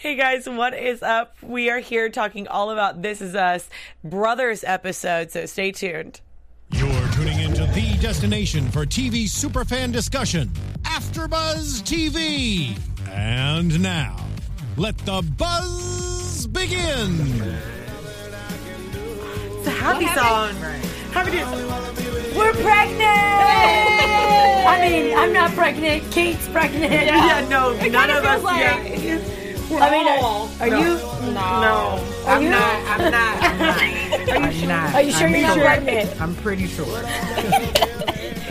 Hey guys, what is up? We are here talking all about This Is Us Brothers episode, so stay tuned. You're tuning into the destination for TV superfan discussion, AfterBuzz TV. And now, let the buzz begin. It's a happy song. Happy to- We're pregnant! I mean, I'm not pregnant. Kate's pregnant. yeah, no, none kinda us. like- yeah. We're I mean, are- all- are no. you- No, Are you? not. I'm not. I'm not. I'm not. Are you sure I'm you're not pregnant? I'm pretty sure.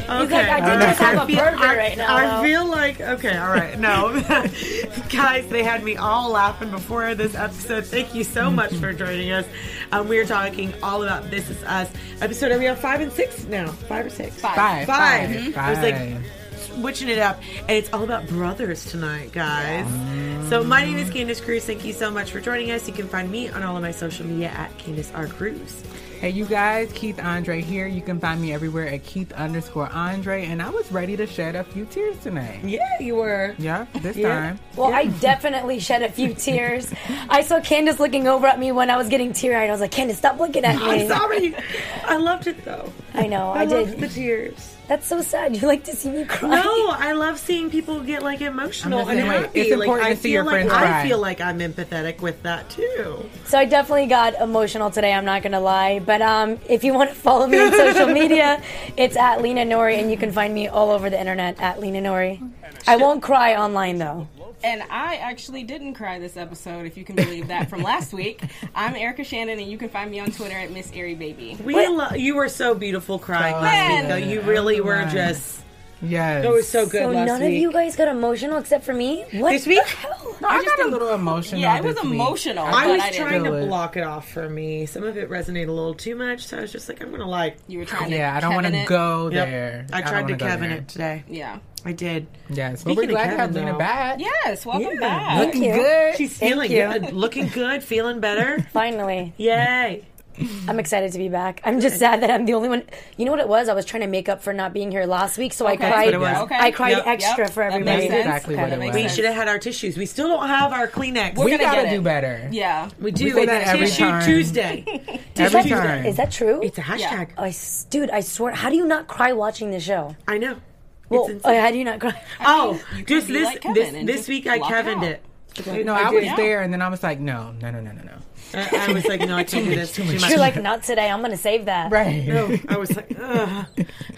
Okay. like, I did just have a burger I, right now, I feel like okay, all right. No, guys, they had me all laughing before this episode. Thank you so much for joining us. Um, we are talking all about this is us episode. Are we on five and six now? Five or six? Five. Five. Five. Mhm. I was like Five. switching it up, and it's all about brothers tonight, guys. So my name is Candace Cruz. Thank you so much for joining us. You can find me on all of my social media at Candace R Cruz. Hey, you guys, Keith Andre here. You can find me everywhere at Keith underscore Andre. And I was ready to shed a few tears tonight. Yeah, you were. Yeah, this Yeah. time. Well, I definitely shed a few tears. I saw Candace looking over at me when I was getting teary eyed. I was like, Candace, stop looking at me. I'm sorry. I loved it though. I know, I, I, loved did. the tears. That's so sad. You like to see me cry. No, I love seeing people get like emotional I'm and same way. happy. It's like, important I to see feel your like friends I cry. feel like I'm empathetic with that too. So I definitely got emotional today. I'm not gonna lie, but um, if you want to follow me on social media, it's at Lena Nori, and you can find me all over the internet at Lena Nori. I won't cry online though. And I actually didn't cry this episode, if you can believe that, from last week. I'm Erica Shannon, and you can find me on Twitter at Miss Airy Baby. We lo- you were so beautiful crying Oh, last week though. You really were just Yes. it was so good So last none week. of you guys got emotional except for me. What This week? the hell? No, I, just got a little emotional. Yeah, it was this week. emotional. I was I trying to it. block it off for me. Some of it resonated a little too much, so I was just like, I'm gonna like. You were trying to. Yeah, I don't want to it. go Yep. there. I tried to wanna Kevin it today. Yeah. I did. Yes, but we're Speaking of glad to have Kevin, Lena back. Yes, welcome Yeah. back. Looking you. good. She's feeling you. good, looking good, feeling better. Finally, Yay! I'm excited to be back. I'm just sad that I'm the only one. You know what it was? I was trying to make up for not being here last week, so I cried. That's what it was. Okay. I cried Yep. extra Yep. for That everybody. makes sense. Exactly what it was. We should have had our tissues. We still don't have our Kleenex. We We're gonna gotta get do it. better. Yeah. We do. say it's that every Tissue time. Tuesday. Every Tissue- time. Is that true? It's a hashtag. Oh, I s dude, I swear. How do you not cry watching the show? I know. Well, it's insane. uh, how do you not cry? oh, you just this like this, this just week I block it Kevined out. it. No, I, was did. there, and then I was like, no, no, no, no, no, no. I, I was like, no, I can't do this. Too much. You're like, not today. I'm gonna save that. Right. No, I was like, Ugh.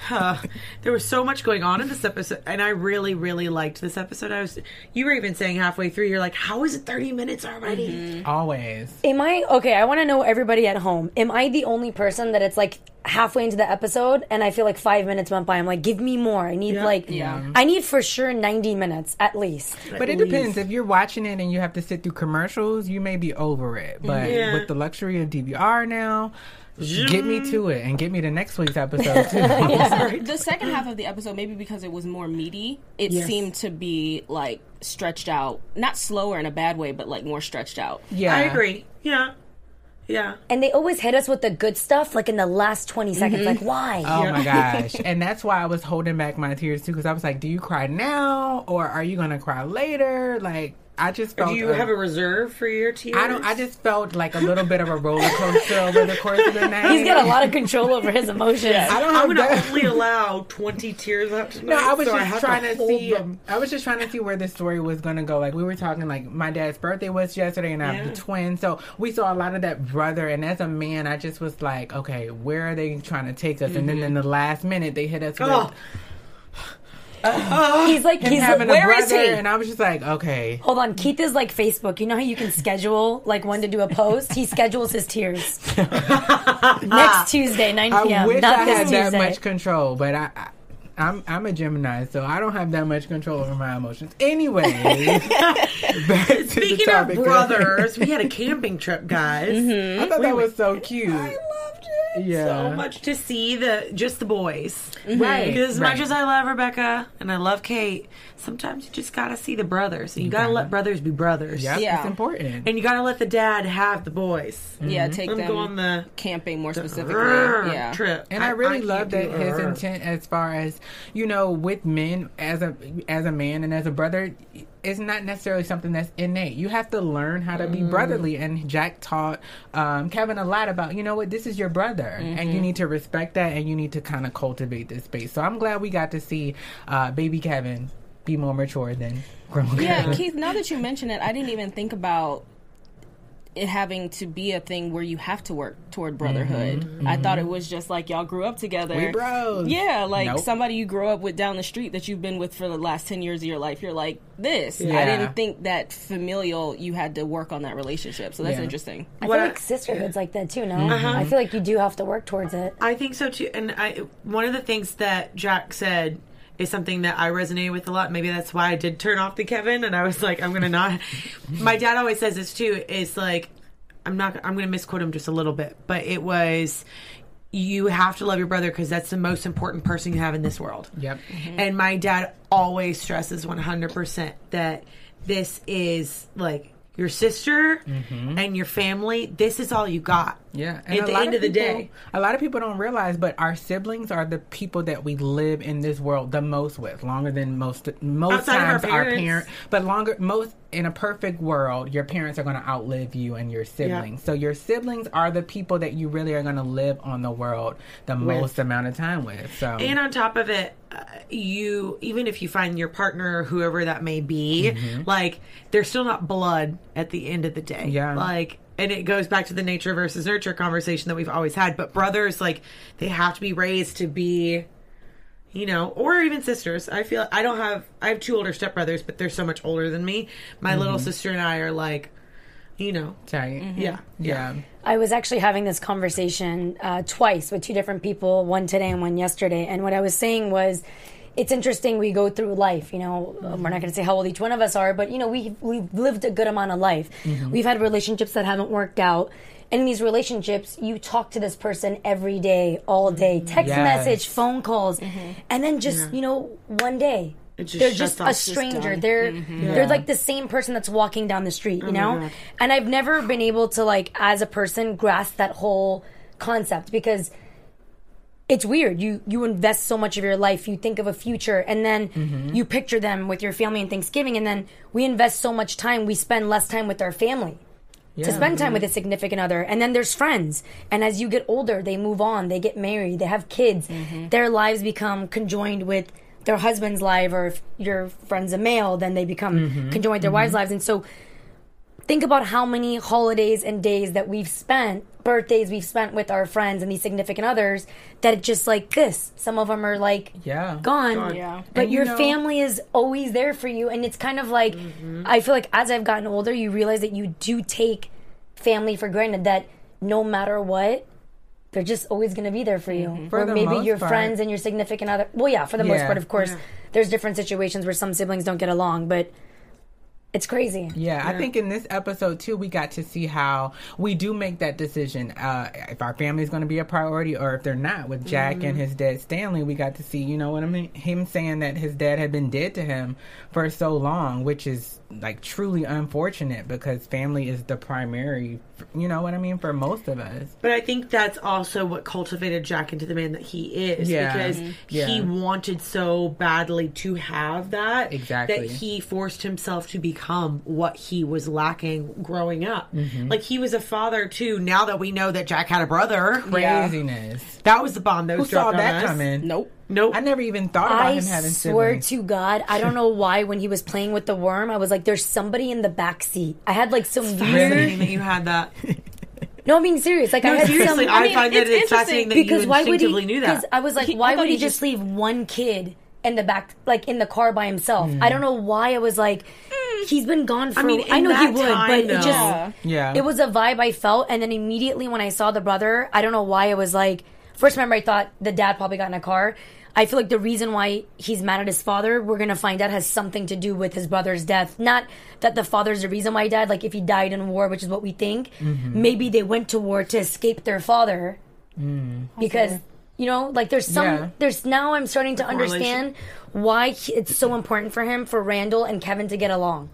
Uh, there was so much going on in this episode, and I really, really liked this episode. I was, you were even saying halfway through, you're like, how is it 30 minutes already? Mm-hmm. Always. Am I okay? I want to know everybody at home. Am I the only person that it's like halfway into the episode and I feel like five minutes went by? I'm like, give me more. I need Yeah. like, Yeah. I need for sure 90 minutes at least. But it least. depends. If you're watching it and you have to sit through commercials, you may be over it. But Yeah. with the luxury of DVR now, get me to it and get me to next week's episode too. The second half of the episode, maybe because it was more meaty, it Yes. seemed to be like stretched out. Not slower in a bad way, but like more stretched out. yeah, I agree. Yeah. Yeah. And they always hit us with the good stuff like in the last 20 seconds. Mm-hmm. Like, why? Oh my gosh. And that's why I was holding back my tears too, because I was like, do you cry now or are you going to cry later? Like, I just felt. Do you a- have a reserve for your tears? I don't. I just felt like a little bit of a roller coaster over the course of the night. He's got a lot of control over his emotions. I don't I'm going to only allow 20 tears up tonight. No, I was so just have trying to, hold see. them. I was just trying to see where this story was going to go. Like we were talking, like my dad's birthday was yesterday, and I have Yeah. the twins, so we saw a lot of that brother. And as a man, I just was like, okay, where are they trying to take us? And then mm-hmm. in the last minute, they hit us oh, with Oh. He's like, he's having like, a where is brother, he? and I was just like, okay. Hold on, Keith is like Facebook. You know how you can schedule like when to do a post? He schedules his tears. Next Tuesday, 9 p.m. I p.m. wish Not I this had Tuesday. that much control, but I. I I'm I'm a Gemini, so I don't have that much control over my emotions. Anyway, back to the Speaking topic. of brothers, we had a camping trip, guys. Mm-hmm. I thought that was so cute. I loved Yeah. so much to see the just the boys. Mm-hmm. Right. Because as much as I love Rebecca and I love Kate, sometimes you just gotta see the brothers. And you gotta gotta. let brothers be brothers. Yep, Yeah. it's important. And you gotta let the dad have the boys. Yeah, mm-hmm. take Let them them go on the camping more specifically. Rrr Yeah. trip. And I, really can't love that his rrr. intent as far as you know with men as a as a man and as a brother it's not necessarily something that's innate. You have to learn how to be brotherly. And Jack taught um, Kevin a lot about you know what this is your brother and you need to respect that and you need to kind of cultivate this space. So I'm glad we got to see uh, baby Kevin be more mature than grown. Yeah, Keith, now that you mention it, I didn't even think about it having to be a thing where you have to work toward brotherhood. I thought it was just like y'all grew up together. We bros. Yeah, like Nope. somebody you grow up with down the street that you've been with for the last 10 years of your life. You're like, this. I didn't think that familial, you had to work on that relationship. So that's Yeah. interesting. I What feel I- like sisterhood's like that too. No, Mm-hmm. I feel like you do have to work towards it. I think so too. And I one of the things that Jack said is something that I resonate with a lot. Maybe that's why I did turn off the Kevin and I was like, I'm gonna not my dad always says this too, is like I'm not I'm gonna misquote him just a little bit, but it was you have to love your brother because that's the most important person you have in this world. Yep. Mm-hmm. And my dad always stresses 100% that this is like your sister mm-hmm. and your family. This is all you got. Yeah, At the end of the day. a lot of people don't realize, but our siblings are the people that we live in this world the most with, longer than most most Outside of our times our parents. parent. But longer, most in a perfect world, your parents are going to outlive you and your siblings. So your siblings are the people that you really are going to live on the world the most amount of time with. So And on top of it, uh, you even if you find your partner whoever that may be, like they're still not blood at the end of the day. Yeah. Like and it goes back to the nature versus nurture conversation that we've always had. But brothers, like they have to be raised to be you know, or even sisters. I feel I don't have I have two older stepbrothers, but they're so much older than me. My little mm-hmm. sister and I are like, you know, tight. Mm-hmm. yeah. Yeah. I was actually having this conversation uh, twice with two different people, one today and one yesterday. And what I was saying was, it's interesting. We go through life. You know, we're not mm-hmm. going to say how old each one of us are, but you know, we we've lived a good amount of life. We've had relationships that haven't worked out. And in these relationships, you talk to this person every day, all day, text Yes. message, phone calls, and then just you know, one day. just they're just off. a It's just stranger. done. They're they're like the same person that's walking down the street, you know. And I've never been able to like, as a person, grasp that whole concept because it's weird. You you invest so much of your life, you think of a future, and then you picture them with your family and Thanksgiving, and then we invest so much time, we spend less time with our family to spend time with a significant other. And then there's friends. And as you get older, they move on, they get married, they have kids. Mm-hmm. Their lives become conjoined with their husband's life, or if your friend's a male, then they become mm-hmm. conjoined with their wives' mm-hmm. lives. And so think about how many holidays and days that we've spent, birthdays we've spent with our friends and these significant others, that it's just like this. Some of them are like Yeah. gone. Yeah. But And you your know- family is always there for you. And it's kind of like, Mm-hmm. I feel like as I've gotten older, you realize that you do take family for granted, that no matter what, they're just always going to be there for you. Mm-hmm. For or the maybe most your part. friends and your significant other. Well, yeah, for the most part, of course. There's different situations where some siblings don't get along, but it's crazy. Yeah, I think in this episode too, we got to see how we do make that decision uh, if our family is going to be a priority or if they're not. With Jack Mm-hmm. and his dad Stanley, we got to see, you know what I mean, him saying that his dad had been dead to him for so long, which is like truly unfortunate because family is the primary, you know what I mean, for most of us. But I think that's also what cultivated Jack into the man that he is. Yeah. Because Mhm. he wanted so badly to have that. Exactly. That he forced himself to become what he was lacking growing up. Mm-hmm. Like he was a father too. Now that we know that Jack had a brother, Yeah. Craziness. that was the bomb that Who saw dropped on that us. coming? Nope. Nope. I never even thought about I him having swear siblings. to God, I don't know why when he was playing with the worm, I was like, "There's somebody in the back seat." I had like some Fascinating weird. that you had that. No, I'm being serious. Like I had seriously, some. I, mean, find that it's it's, interesting fascinating that because you why would he? instinctively knew that. Because I was like, He- why would he he just just- leave one kid in the back, like in the car by himself? I don't know why I was like, he's been gone for. I, mean, in know he would, time, but it just. Yeah. it was a vibe I felt, and then immediately when I saw the brother, I don't know why it was like. First, remember I thought the dad probably got in a car. I feel like the reason why he's mad at his father, we're gonna find out, has something to do with his brother's death. Not that the father's the reason why he died. Like if he died in war, which is what we think, Mm-hmm. maybe they went to war to escape their father, because you know like there's some Yeah. there's now i'm starting to understand why he, it's so important for him for randall and kevin to get along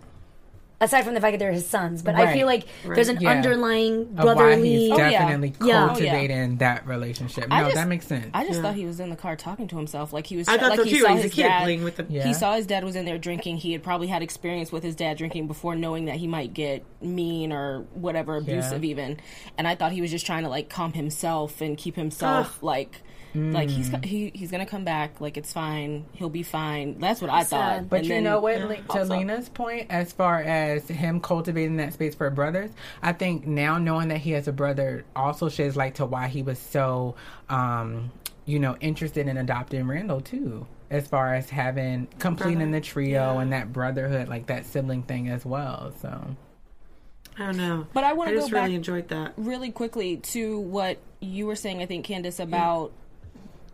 aside from the fact that they're his sons but i feel like there's an Yeah. underlying Of why brotherly he's yeah. definitely oh, Yeah. cultivating that relationship. No, just- that makes sense. I just thought he was in the car talking to himself, like he was. I thought like so he too. saw He's a his kid dad. playing with the. Yeah. He saw his dad was in there drinking. He had probably had experience with his dad drinking before, knowing that he might get mean or whatever abusive, even. And I thought he was just trying to like calm himself and keep himself like. Like he's Mm. he, he's gonna come back. Like it's fine. He'll be fine. That's what I thought. But And you then- know what, Li- to pops. Lena's point, as far as him cultivating that space for brothers, I think now knowing that he has a brother also sheds light to why he was so, um, you know, interested in adopting Randall too. As far as having completing Brother. the trio Yeah. and that brotherhood, like that sibling thing as well. So I don't know. But I wanna I just go back- really enjoyed that. really quickly to what you were saying, I think, Candace, about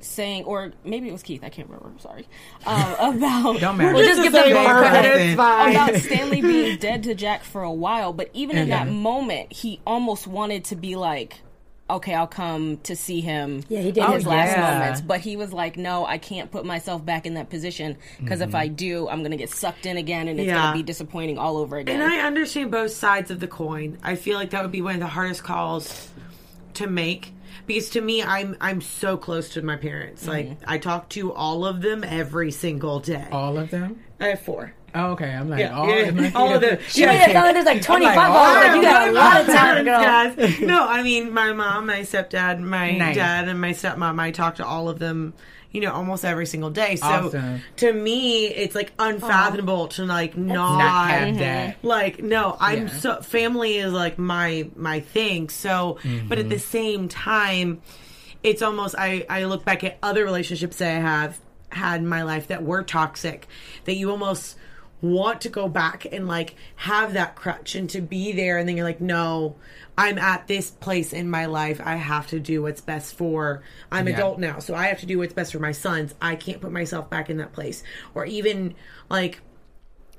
saying, or maybe it was Keith, I can't remember, I'm sorry, um, about, don't matter. We'll just give them Same credit. About Stanley being dead to Jack for a while. But even in that moment, he almost wanted to be like, okay, I'll come to see him. Yeah, he did in his his last yeah. moments. But he was like, no, I can't put myself back in that position because if I do, I'm going to get sucked in again and it's Yeah. going to be disappointing all over again. And I understand both sides of the coin. I feel like that would be one of the hardest calls to make because to me, I'm I'm so close to my parents. Like mm-hmm. I talk to all of them every single day. all of them. I have four. Oh, okay, I'm like Yeah, all, yeah, must all of them. She sound like there's like 25 like, of them. Like, you got a lot of time. Guys. No, I mean my mom, my stepdad, my Nice. dad, and my stepmom. I talk to all of them. You know, almost every single day. So Awesome. to me, it's like unfathomable to like not, Not have that. Mhm. like no i'm Yeah. so family is like my my thing so but at the mm-hmm. same time it's almost i i look back at other relationships that i have had in my life that were toxic that you almost want to go back and like have that crutch and to be there and then you're like no i'm at this place in my life i have to do what's best for i'm Yeah. adult now so i have to do what's best for my sons i can't put myself back in that place or even like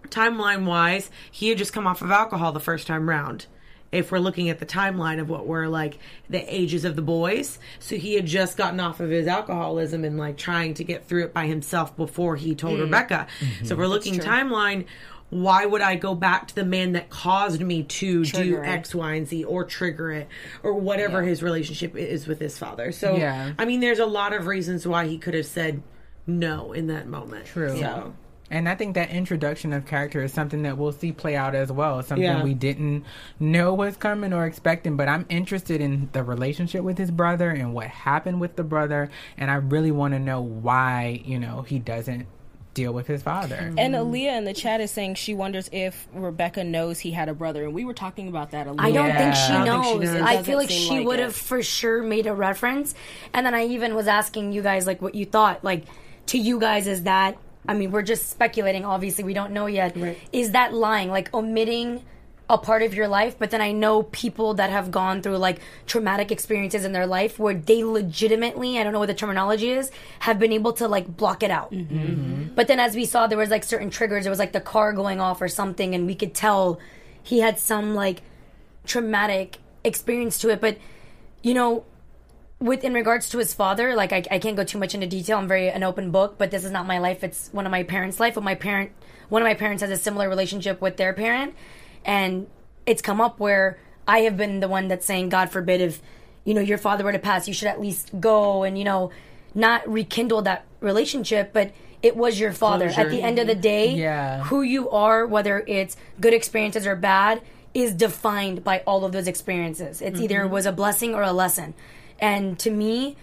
timeline wise, he had just come off of alcohol the first time round. If we're looking at the timeline of what were like the ages of the boys, so he had just gotten off of his alcoholism and like trying to get through it by himself before he told mm. Rebecca. Mm-hmm. So if we're looking timeline. Why would I go back to the man that caused me to Trigger do it. X, Y, and Z or trigger it or whatever his relationship is with his father? So, Yeah. I mean, there's a lot of reasons why he could have said no in that moment. True. So, And I think that introduction of character is something that we'll see play out as well. Something Yeah. we didn't know was coming or expecting. But I'm interested in the relationship with his brother and what happened with the brother. And I really want to know why, you know, he doesn't deal with his father. Mm-hmm. And Aaliyah in the chat is saying she wonders if Rebecca knows he had a brother, and we were talking about that. Aaliyah. I don't Yeah. think she I knows. don't think she knows. I feel like she like would have for sure made a reference. And then I even was asking you guys like what you thought. Like to you guys, is that? I mean, we're just speculating. Obviously, we don't know yet. Right. Is that lying? Like omitting a part of your life, but then I know people that have gone through like traumatic experiences in their life where they legitimately, I don't know what the terminology is, have been able to like block it out. Mm-hmm. Mm-hmm. But then as we saw, there was like certain triggers. There was like the car going off or something, and we could tell he had some like traumatic experience to it. But you know, with in regards to his father, like I, I can't go too much into detail. I'm very an open book, but this is not my life. It's one of my parents' life. But my parent, one of my parents has a similar relationship with their parent, and it's come up where I have been the one that's saying, God forbid, if you know your father were to pass, you should at least go and you know not rekindle that relationship, but. It was your father. At the end of the day, Yeah. who you are, whether it's good experiences or bad, is defined by all of those experiences. It's either Mm-hmm. it was a blessing or a lesson. And to me,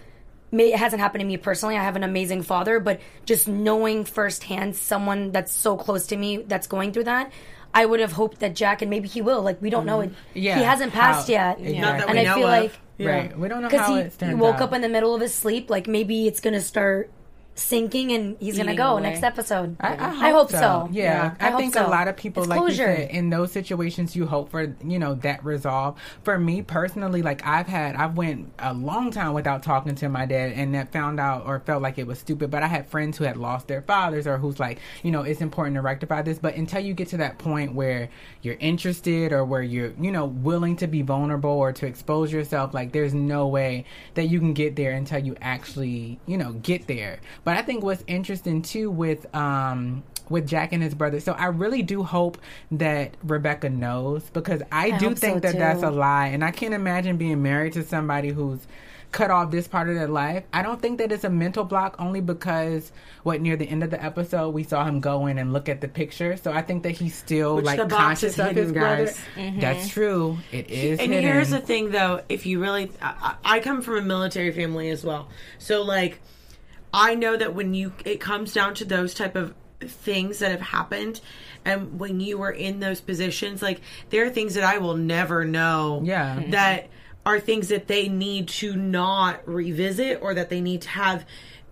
it hasn't happened to me personally. I have an amazing father, but just knowing firsthand someone that's so close to me that's going through that, I would have hoped that Jack and maybe he will. Like we don't know um, it. Yeah, he hasn't passed how- yet. Exactly. Not that And we I know feel of. like Yeah. Right. We don't know because how he, it's he woke out. up in the middle of his sleep, like maybe it's gonna start sinking and he's gonna go away. next episode. I, I, hope, I hope so. so. Yeah, Yeah, I, I think so. a lot of people, It's like closure. you said, in those situations, you hope for you know that resolve. For me personally, like I've had, I went a long time without talking to my dad, and that found out or felt like it was stupid. But I had friends who had lost their fathers, or who's like, you know, it's important to rectify this. But until you get to that point where you're interested or where you're, you know, willing to be vulnerable or to expose yourself, like there's no way that you can get there until you actually, you know, get there. But I think what's interesting too with um with Jack and his brother. So I really do hope that Rebecca knows because I, do think so, that that's a lie and I can't imagine being married to somebody who's cut off this part of their life. I don't think that it's a mental block only because what near the end of the episode we saw him go in and look at the picture. So I think that he's still Which like the box conscious of his brother. guys. That's true. It is And hidden. here's the thing, though, if you really, I, I I come from a military family as well, so like, I know that when you it comes down to those type of things that have happened, and when you were in those positions, like there are things that I will never know. Yeah. That are things that they need to not revisit or that they need to have.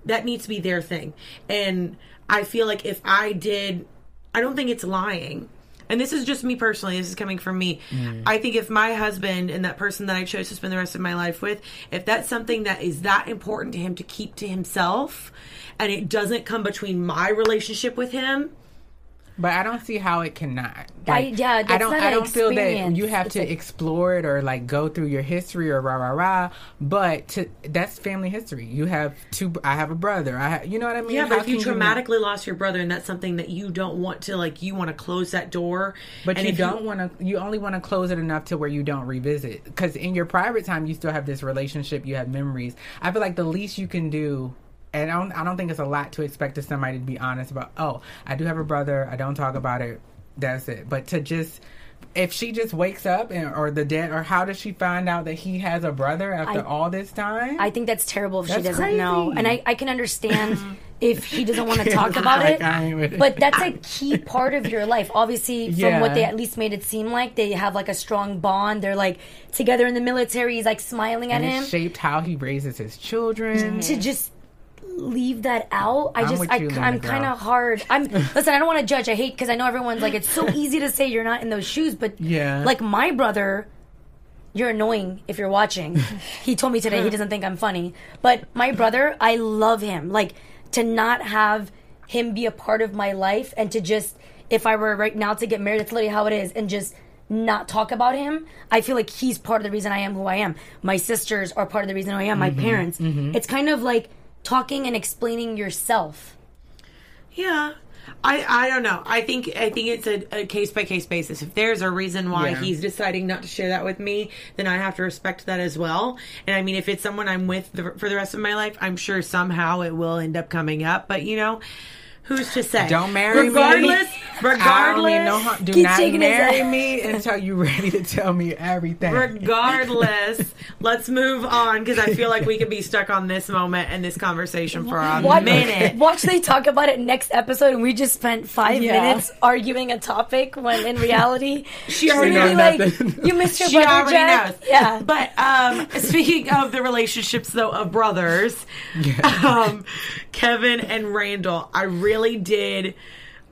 That needs to be their thing, and I feel like if I did, I don't think it's lying and this is just me personally. This is coming from me. Mm. I think if my husband and that person that i chose to spend the rest of my life with if that's something that is that important to him to keep to himself and it doesn't come between my relationship with him But I don't see how it cannot. I- yeah, I don't. not I don't feel that you have It's to like- explore it or like go through your history or rah rah rah. But to, that's family history. You have two. I have a brother. I have, you know what I mean. yeah How but if you can not- traumatically lost your brother and that's something that you don't want to like you want to close that door But and you don't want to. You only want to close it enough to where you don't revisit. Because in your private time, you still have this relationship. You have memories. I feel like the least you can do. And I don't, I don't think it's a lot to expect of somebody to be honest about. Oh, I do have a brother. I don't talk about it. That's it. But to just, if she just wakes up and or the dead, or how does she find out that he has a brother after I- all this time? I think that's terrible if she doesn't know. And I, I can understand if he doesn't want to talk about Like, it. I ain't with it. But that's a key part of your life. Obviously, from Yeah. what they at least made it seem like, they have like a strong bond. They're like together in the military. He's like smiling at and him. shaped how he raises his children. to just leave that out. I I'm just I, I'm kind of hard. I'm listen i don't want to judge. I hate because i know everyone's like it's so easy to say you're not in those shoes but Yeah. like my brother you're annoying if you're watching. He told me today he doesn't think i'm funny. But my brother i love him. Like to not have him be a part of my life and to just if i were right now to get married that's literally how it is and just not talk about him i feel like he's part of the reason i am who i am. My sisters are part of the reason i am. My parents. It's kind of like talking and explaining yourself Yeah. I, I don't know. I think I think it's a, a case by case basis. If there's a reason why Yeah. he's deciding not to share that with me, then I have to respect that as well. And I mean, if it's someone I'm with the, for the rest of my life, I'm sure somehow it will end up coming up. But you know, who's to say? Don't marry me. regardless, Regardless, no harm. do not marry head. me until you're ready to tell me everything. regardless, let's move on because I feel like we could be stuck on this moment and this conversation for a Watch, minute. watch they talk about it next episode, and we just spent five Yeah. minutes arguing a topic when in reality She already she's gonna knows be nothing. like, "You missed your she brother, already Jack." knows. Yeah, But um, speaking of the relationships, though, of brothers, um, Kevin and Randall, I really did.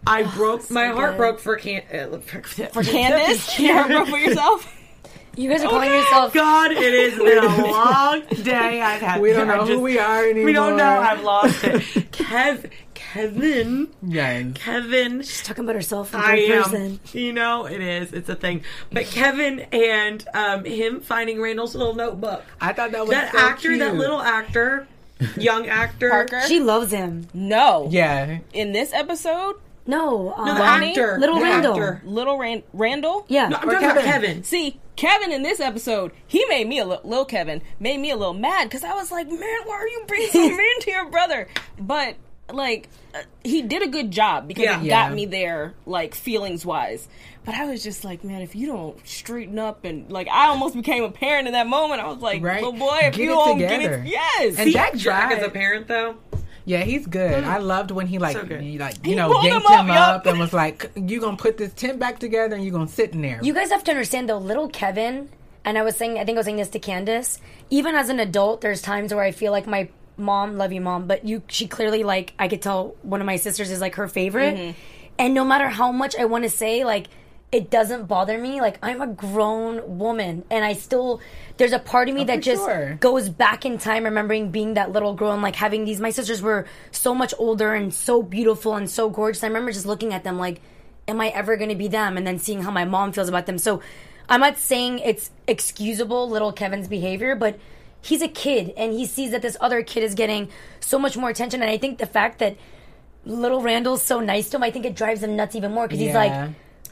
I broke my heart good. broke for can uh, for, for Candace, you heartbroken for yourself. you guys are calling yourself. God, it has been a long day. I've had. We don't know I who we are anymore. We don't know. I've lost it. Kev, Kevin, Yes. Kevin. She's talking about herself in I am. person. You know, it is. It's a thing. But Kevin and um, him finding Randall's little notebook. I thought that was that so actor, that little actor, young actor. Parker. She loves him. no. Yeah. In this episode, No, um, No, the Ronnie? actor. Little the Randall. actor. little Ran- Randall. yeah. No, I'm talking about Kevin. See, Kevin in this episode, he made me a little, little Kevin made me a little mad because I was like, man, why are you being so mean to your brother? But like, uh, he did a good job because Yeah. it Yeah. got me there, like feelings wise. But I was just like, man, if you don't straighten up and like, I almost became a parent in that moment. I was like, Right. little boy, if Get you don't together. get it, yes. And Jack Jack tried. as a parent, though. Yeah, he's good. Mm. I loved when he like, So good. he, like He you know, pulled yanked him up, him yup. up and was like, "You gonna put this tent back together and you gonna sit in there." You guys have to understand though, little Kevin, and I was saying, I think I was saying this to Candace. Even as an adult, there's times where I feel like my mom, love you, mom, but you, she clearly like I could tell one of my sisters is like her favorite, mm-hmm. and no matter how much I want to say like. It doesn't bother me. Like I'm a grown woman, and I still there's a part of me oh, that just sure. goes back in time, remembering being that little girl and like having these. My sisters were so much older and so beautiful and so gorgeous. I remember just looking at them like, am I ever going to be them? And then seeing how my mom feels about them. So I'm not saying it's excusable, little Kevin's behavior, but he's a kid and he sees that this other kid is getting so much more attention. And I think the fact that little Randall's so nice to him, I think it drives him nuts even more because he's like,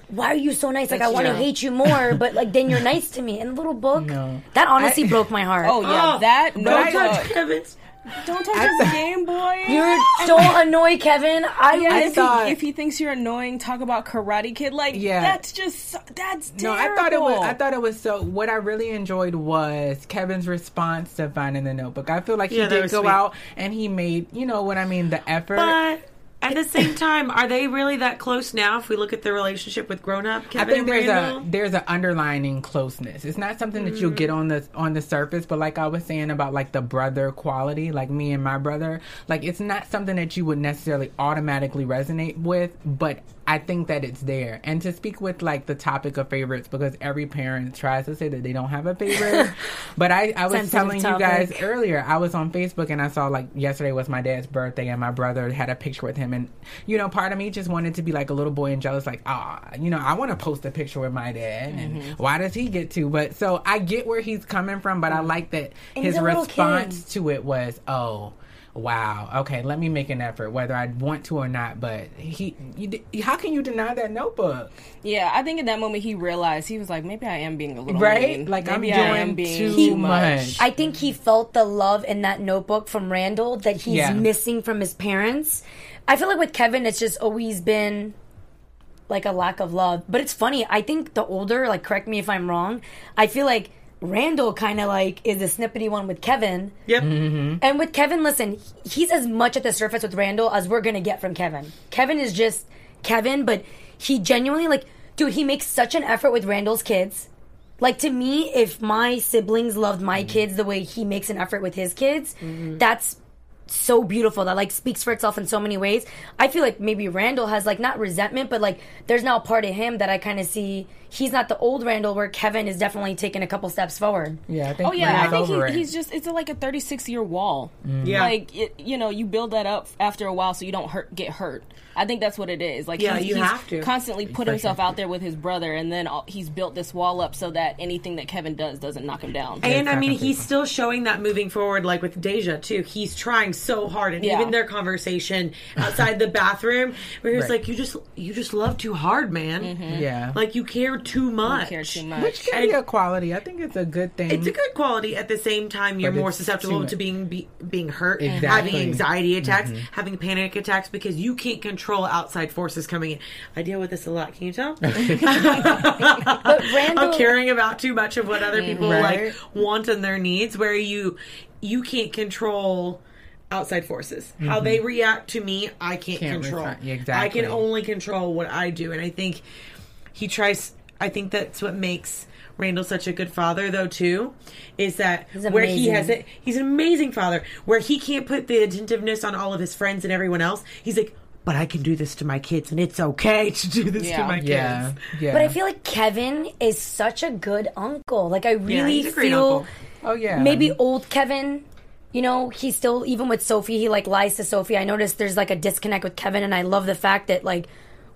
why are you so nice? Like, I want to hate you more, but like, then you're nice to me. In the little book, No. that honestly I- broke my heart. Oh yeah, Oh, that Don't no, touch Kevin's. don't touch his Game Boy. You're so annoyed, Kevin. I, yeah, I if, thought- he, if he thinks you're annoying, talk about Karate Kid. Like, Yeah. that's just so- that's No, terrible. I thought it was. I thought it was so. What I really enjoyed was Kevin's response to finding the notebook. I feel like he Yeah, that did go sweet. out and he made, you know what I mean, the effort. But at the same time, are they really that close now? If we look at their relationship with grown up I think there's Randall? a there's an underlining closeness. It's not something that you'll get mm. on the on the surface, but like I was saying about like the brother quality, like me and my brother, like it's not something that you would necessarily automatically resonate with, but I think that it's there. And to speak with like the topic of favorites, because every parent tries to say that they don't have a favorite, but I I was telling you guys earlier, I was on Facebook and I saw like yesterday was my dad's birthday and my brother had a picture with him. And you know part of me just wanted to be like a little boy and jealous like ah you know I want to post a picture with my dad and Mm-hmm. why does he get to? But so I get where he's coming from but I like that And his he's a little response to it was oh wow okay let me make an effort whether I want to or not but he you, how can you deny that notebook Yeah, I think in that moment he realized he was like, maybe I am being a little Right? mean. Like, I'm maybe I doing am being too too much. much. I think he felt the love in that notebook from Randall that he's Yeah. missing from his parents. I feel like with Kevin, it's just always been like a lack of love. But it's funny. I think the older, like, correct me if I'm wrong. I feel like Randall kind of like is the snippety one with Kevin. Yep. Mm-hmm. And with Kevin, listen, he's as much at the surface with Randall as we're gonna get from Kevin. Kevin is just Kevin, but he genuinely like, dude, he makes such an effort with Randall's kids. Like to me, if my siblings loved my mm-hmm. kids the way he makes an effort with his kids, mm-hmm. that's so beautiful. That like speaks for itself in so many ways. I feel like maybe Randall has like not resentment, but like there's now a part of him that I kind of see. He's not the old Randall where Kevin is definitely taking a couple steps forward. yeah I think Oh yeah, I think he, he's just it's like a 36 year wall. Yeah. Like it, you know, you build that up after a while so you don't hurt get hurt. I think that's what it is. Like Yeah, he's, you he's have to. constantly put For himself sure. out there with his brother, and then all, he's built this wall up so that anything that Kevin does doesn't knock him down. And I mean, he's still showing that moving forward, like with Deja too. He's trying so hard, and Yeah. even their conversation outside the bathroom, where he was Right. like, "You just, you just love too hard, man. Mm-hmm. yeah Like you care too much. care too much. which can And- be a quality I think it's a good thing It's a good quality. At the same time, you're But more susceptible to being be, being hurt, Exactly. having anxiety attacks, mm-hmm. having panic attacks because you can't control outside forces coming in. I deal with this a lot. Can you tell? But Randall, of caring about too much of what other people Right. like want and their needs where you you can't control outside forces how mm-hmm. they react to me i can't, Can't control refine- i can only control what i do and i think he tries i think that's what makes Randall such a good father though too is that where he has it he's an amazing father where he can't put the attentiveness on all of his friends and everyone else he's like but I can do this to my kids and it's okay to do this to Yeah. my kids yeah yeah But I feel like Kevin is such a good uncle. Like I really he's a great feel uncle. oh yeah maybe old Kevin. You know, he's still even with Sophie. He like lies to Sophie. I noticed there's like a disconnect with Kevin, and I love the fact that like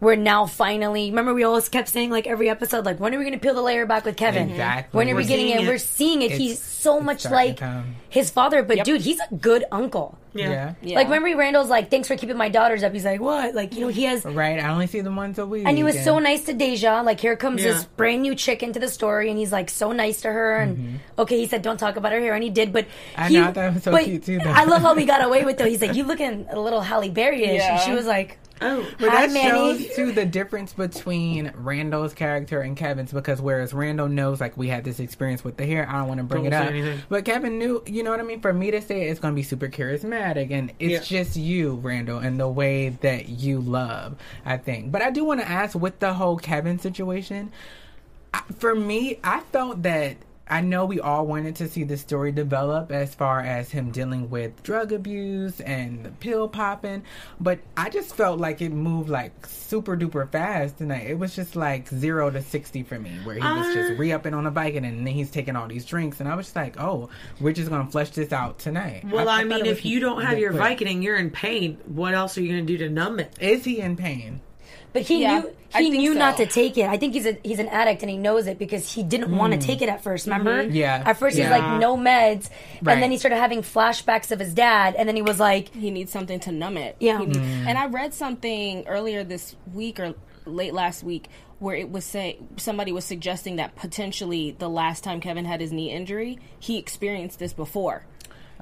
we're now finally. Remember, we always kept saying like every episode, like when are we going to peel the layer back with Kevin? Exactly. When are We're we getting it? it. We're seeing it. It's- he's so much like to his father, but dude, he's a good uncle. yeah. Yeah. Like remember Randall's like, thanks for keeping my daughters up. He's like, what? Like you know, he has Right, I only see them once a week. And he was so nice to Deja. Like, here comes Yeah. this brand new chick into the story, and he's like so nice to her. And mm-hmm. okay, he said, "Don't talk about her hair," and he did. But I he, know, I thought it was so but cute, too, though. I love how we got away with though. He's like, "You looking a little Halle Berry-ish," and she was like, oh But Hi, that Manny. shows too the difference between Randall's character and Kevin's because whereas Randall knows like we had this experience with the hair, I don't want to bring Don't it up. anything. But Kevin knew, you know what I mean. For me to say it, it's going to be super charismatic, and it's Yeah. just you, Randall, and the way that you love. I think. But I do want to ask with the whole Kevin situation. I, for me, I felt that I know we all wanted to see the story develop as far as him dealing with drug abuse and the pill popping, but I just felt like it moved like super duper fast tonight. It was just like zero to sixty for me, where he was Uh, just re upping on a bike and then he's taking all these drinks, and I was just like, oh, we're just gonna flesh this out tonight. Well, I, thought mean, if you don't have quick. your Vicodin and you're in pain, what else are you going to do to numb it? is he in pain? But he Yeah, knew he knew so. not to take it. I think he's a he's an addict and he knows it because he didn't want to take it at first. Remember? Yeah. At first he's like no meds, Right. and then he started having flashbacks of his dad, and then he was like, he needs something to numb it. Yeah. Needs- Mm. And I read something earlier this week or late last week where it was say somebody was suggesting that potentially the last time Kevin had his knee injury, he experienced this before.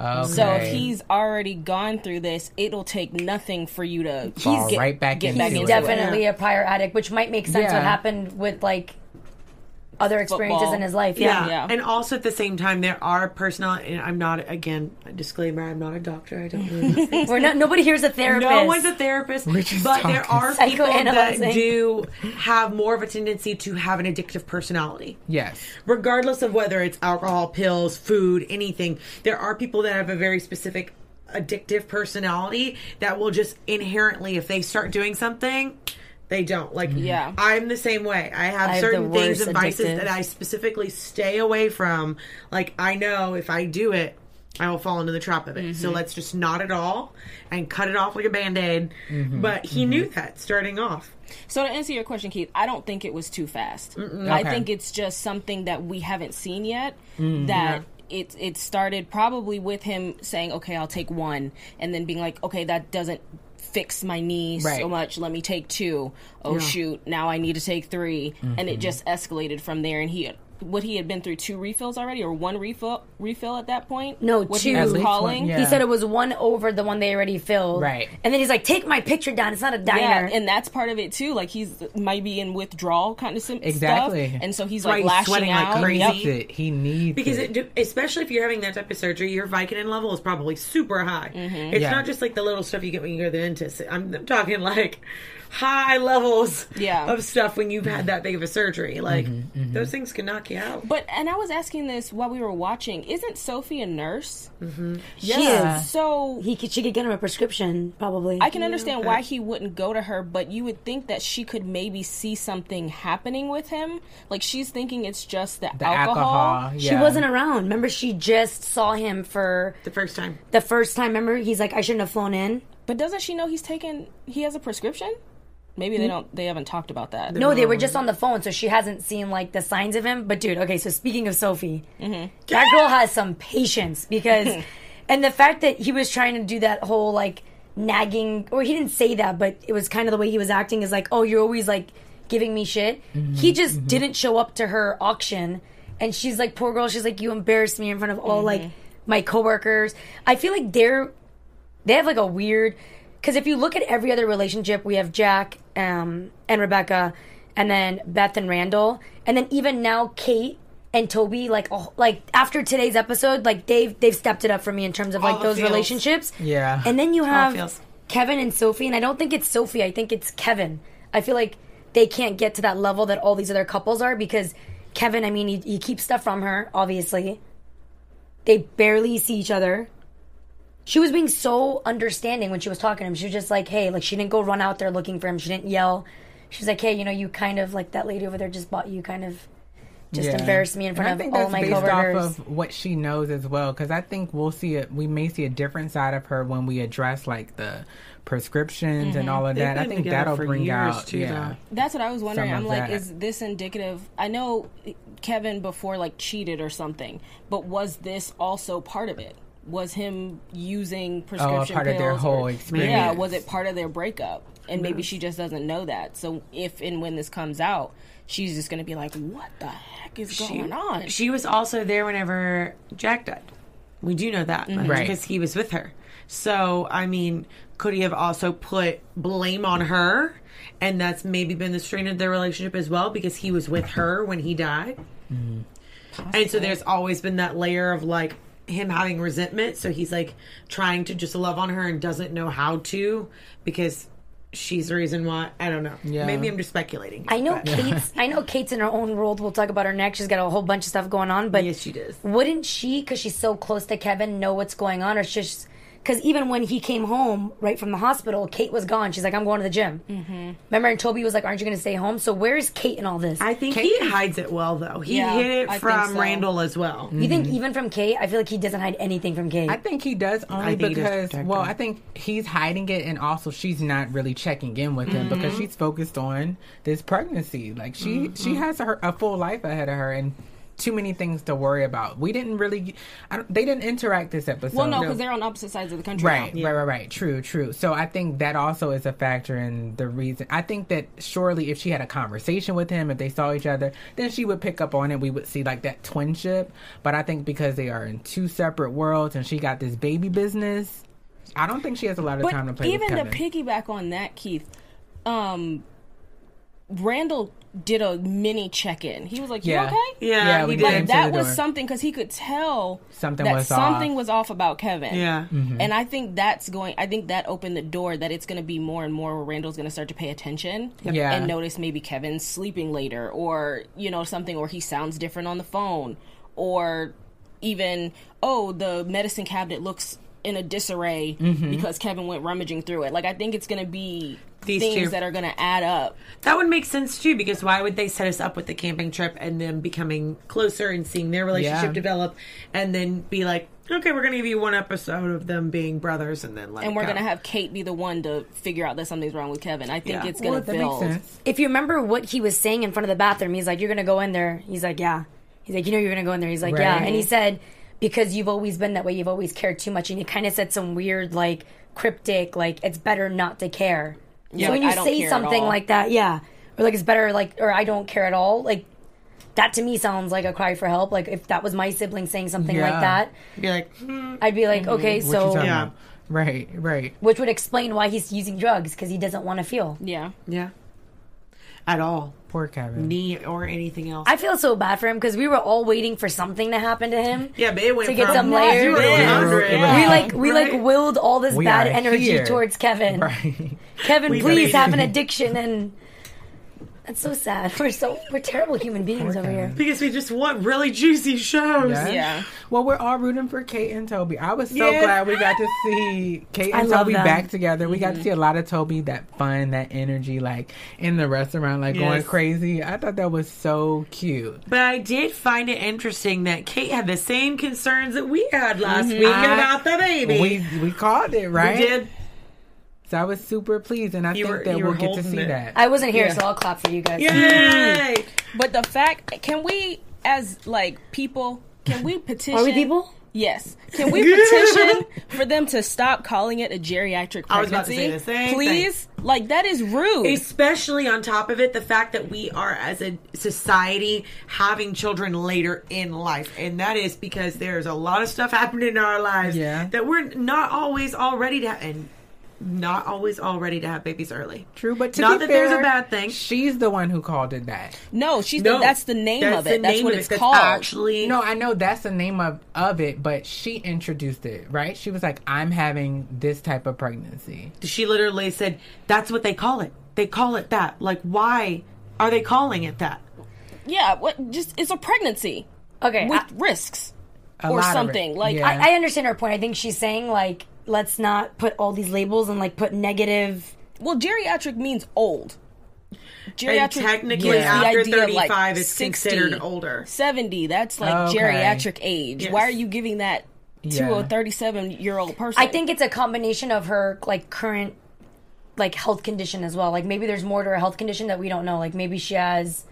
Okay. So if he's already gone through this, it'll take nothing for you to Fall get, right back get into back it. into definitely it. a prior addict, which might make sense Yeah. what happened with like other experiences Football. in his life. Yeah. Yeah. Yeah. And also at the same time, there are personal, and I'm not, again, a disclaimer, I'm not a doctor. I don't know. We're not nobody here's a therapist. No one's a therapist, just but there are people that do have more of a tendency to have an addictive personality. yes, regardless of whether it's alcohol, pills, food, anything, there are people that have a very specific addictive personality that will just inherently, if they start doing something, they don't. Like, Yeah. I'm the same way. I have I certain the things and vices addictive. that I specifically stay away from. Like, I know if I do it, I will fall into the trap of it. So mm-hmm. let's just not at all and cut it off like a band aid. Mm-hmm. But he knew mm-hmm. that starting off. So to answer your question, Keith, I don't think it was too fast. I think it's just something that we haven't seen yet. That it it started probably with him saying, "Okay, I'll take one," and then being like, "Okay, that doesn't fix my knee Right. so much. Let me take two. Oh shoot, now I need to take 3 and it mm-hmm. just escalated from there. And he. What he had been through two refills already, or one refill refill at that point? No, what two. He was least one, calling. yeah. He said it was one over the one they already filled. Right. And then he's like, take my picture down. It's not a diner. Yeah, and that's part of it too. Like he's might be in withdrawal kind of sim- Exactly. stuff, and so he's Why like he's lashing sweating like out. crazy. Yep. needs it. He needs Because it. it, especially if you're having that type of surgery, your Vicodin level is probably super high. Mm-hmm. It's Yeah. not just like the little stuff you get when you go to the dentist. I'm, I'm talking like high levels Yeah. of stuff when you've had that big of a surgery. Like mm-hmm, mm-hmm. those things can knock you out. But and I was asking this while we were watching. Isn't Sophie a nurse? Mm-hmm. yeah. So He could, she could get him a prescription, probably. I can understand why he wouldn't go to her, but you would think that she could maybe see something happening with him. Like she's thinking it's just the, the alcohol. alcohol. She wasn't around. Remember, she just saw him for The first time. the first time. Remember, he's like, I shouldn't have flown in. But doesn't she know he's taken? He has a prescription. Maybe they hmm? don't. They haven't talked about that. No, they were just on the phone, so she hasn't seen like the signs of him. But dude, okay, so speaking of Sophie, mm-hmm. that girl has some patience because, and the fact that he was trying to do that whole like nagging, or he didn't say that, but it was kind of the way he was acting is like, oh, you're always like giving me shit. Mm-hmm. He just mm-hmm. didn't show up to her auction, and she's like, poor girl, she's like, you embarrassed me in front of all like my coworkers. I feel like they're they have like a weird because if you look at every other relationship we have jack um, and rebecca and then beth and randall and then even now kate and toby like oh, like after today's episode like they've they've stepped it up for me in terms of All like those feels. relationships. Yeah. and then you have kevin and sophie and i don't think it's sophie i think it's kevin. I feel like they can't get to that level that all these other couples are because kevin i mean he, he keeps stuff from her obviously. They barely see each other she was being so understanding when she was talking to him. She was just like, hey, like she didn't go run out there looking for him. She didn't yell. She's like, hey, you know, you kind of like that lady over there just bought you, kind of just Yeah. embarrassed me in front and I of think all that's my based coworkers. off of what she knows as well. Because I think we'll see it. We may see a different side of her when we address like the prescriptions and mm-hmm. all of They've that. I think that'll for bring years, out. too, yeah. though. That's what I was wondering. Some I'm like, that. is this indicative? I know Kevin before like cheated or something, but was this also part of it? Was him using prescription Oh, part of their pills whole or- experience. Yeah, was it part of their breakup? And maybe she just doesn't know that. So if and when this comes out, she's just going to be like, "What the heck is going on?" She was also there whenever Jack died. We do know that much Right. because he was with her. So, I mean, could he have also put blame on her? And that's maybe been the strain of their relationship as well because he was with her when he died. Mm-hmm. And so there's always been that layer of like him having resentment. So he's like trying to just love on her and doesn't know how to because she's the reason why. I don't know. Yeah. Maybe I'm just speculating. I know But- Kate's. I know Kate's in her own world. We'll talk about her next. She's got a whole bunch of stuff going on. But Yes, she does. wouldn't she, because she's so close to Kevin, know what's going on, or just because even when he came home right from the hospital, Kate was gone. She's like, "I'm going to the gym." Mm-hmm. Remember, and Toby was like, "Aren't you going to stay home?" So where's Kate in all this? I think Kate- he hides it well, though. He Yeah, hid it think from so. Randall as well. you think even from Kate? I feel like he doesn't hide anything from Kate. I think he does only think does because, well. I think he's hiding it, and also she's not really checking in with him because Mm-hmm. she's focused on this pregnancy. Like she, she Mm-hmm. has her, a full life ahead of her, and too many things to worry about. We didn't really, I don't, they didn't interact this episode. Well, no, because they're on opposite sides of the country. Right, now. right, right, right. True, true. So I think that also is a factor in the reason. I think that surely if she had a conversation with him, if they saw each other, then she would pick up on it. We would see like that twinship. But I think because they are in two separate worlds and she got this baby business, I don't think she has a lot of time to But play even with to piggyback on that, Keith, um, Randall did a mini check-in. He was like, "You Yeah. okay?" Yeah, we he did. Like did. That was door. something because he could tell Something that was something off. was off about Kevin. Yeah. Mm-hmm. and I think that's going. I think that opened the door that it's going to be more and more where Randall's going to start to pay attention Yeah. and notice maybe Kevin's sleeping later, or you know something, or he sounds different on the phone, or even oh the medicine cabinet looks in a disarray Mm-hmm. because Kevin went rummaging through it. Like I think it's going to be These things two- that are going to add up. That would make sense too, because why would they set us up with the camping trip and them becoming closer and seeing their relationship Yeah. develop, and then be like, okay, we're going to give you one episode of them being brothers, and then let And it we're going to have Kate be the one to figure out that something's wrong with Kevin. I think Yeah. it's going to that build. makes sense. if you remember what he was saying in front of the bathroom, he's like, "You're gonna go in there." He's like, "Yeah." He's like, "You know, you're gonna go in there." He's like, "Yeah," and he said, "Because you've always been that way. You've always cared too much." And he kind of said some weird, like cryptic, like it's better not to care. Yeah, so when you I say something like that, yeah, or like it's better, like or I don't care at all, like. That to me sounds like a cry for help. Like if that was my sibling saying something like Yeah. that, be like, hmm, I'd be like, okay, What you so Yeah. about? Right, right. which would explain why he's using drugs because he doesn't want to feel. Yeah. yeah, at all, Poor Kevin. knee or anything else. I feel so bad for him because we were all waiting for something to happen to him. yeah, but it went To get some layers. Yeah. We like we Right? like willed all this We bad energy here. towards Kevin. Right. Kevin, We please have an addiction and that's so sad. We're so we're terrible human beings over here. because we just want really juicy shows. Yeah. Yeah. Well, we're all rooting for Kate and Toby. I was so Yes. glad we got to see Kate and love Toby them. back together. We got to mm-hmm. see a lot of Toby, that fun, that energy, like in the restaurant, like going crazy. I thought that was so cute. But I did find it interesting that Kate had the same concerns that we had last mm-hmm. week I- about the baby. We we called it right. We did. So I was super pleased, and I You think were- that we'll get to see it. that. I wasn't here, Yeah. so I'll clap for you guys. Yay! Mm-hmm. But the fact, can we, as like people, can we petition? Are we people? Yes. Can we petition for them to stop calling it a geriatric pregnancy? I was about to say the same Please, like that is rude. Especially on top of it, the fact that we are as a society having children later in life. And that is because there's a lot of stuff happening in our lives Yeah. that we're not always all ready to and not always all ready to have babies early. True, but to not be that there's a bad thing. She's the one who called it that. no, she's No, the, that's the name that's of the it. That's name what it's it. That's called. Actually, No, I know that's the name of of it, but she introduced it, right? She was like, "I'm having this type of pregnancy." she literally said that's what they call it. They call it that. Like, why are they calling it that? yeah, what? Just it's a pregnancy Okay. with I, risks A or lot of it. something. Like Yeah. I, I understand her point. I think she's saying like let's not put all these labels and like put negative well, geriatric means old. And Geriatric technically, was the after idea 35, like, it's 60, considered older. 70, that's like oh, Okay. geriatric age. Yes. Why are you giving that to Yeah. a 37 year old person? I think it's a combination of her like current like health condition as well. Like maybe there's more to her health condition that we don't know. Like maybe she has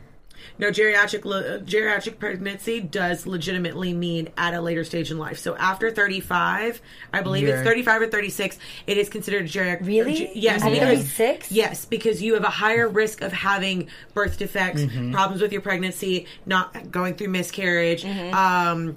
No, geriatric le- geriatric pregnancy does legitimately mean at a later stage in life. So after 35, I believe Yeah. it's 35 or 36, it is considered geriatric. Really? ge- yes, At 36? yes, because you have a higher risk of having birth defects, Mm-hmm. problems with your pregnancy, not going through miscarriage. Mm-hmm. Um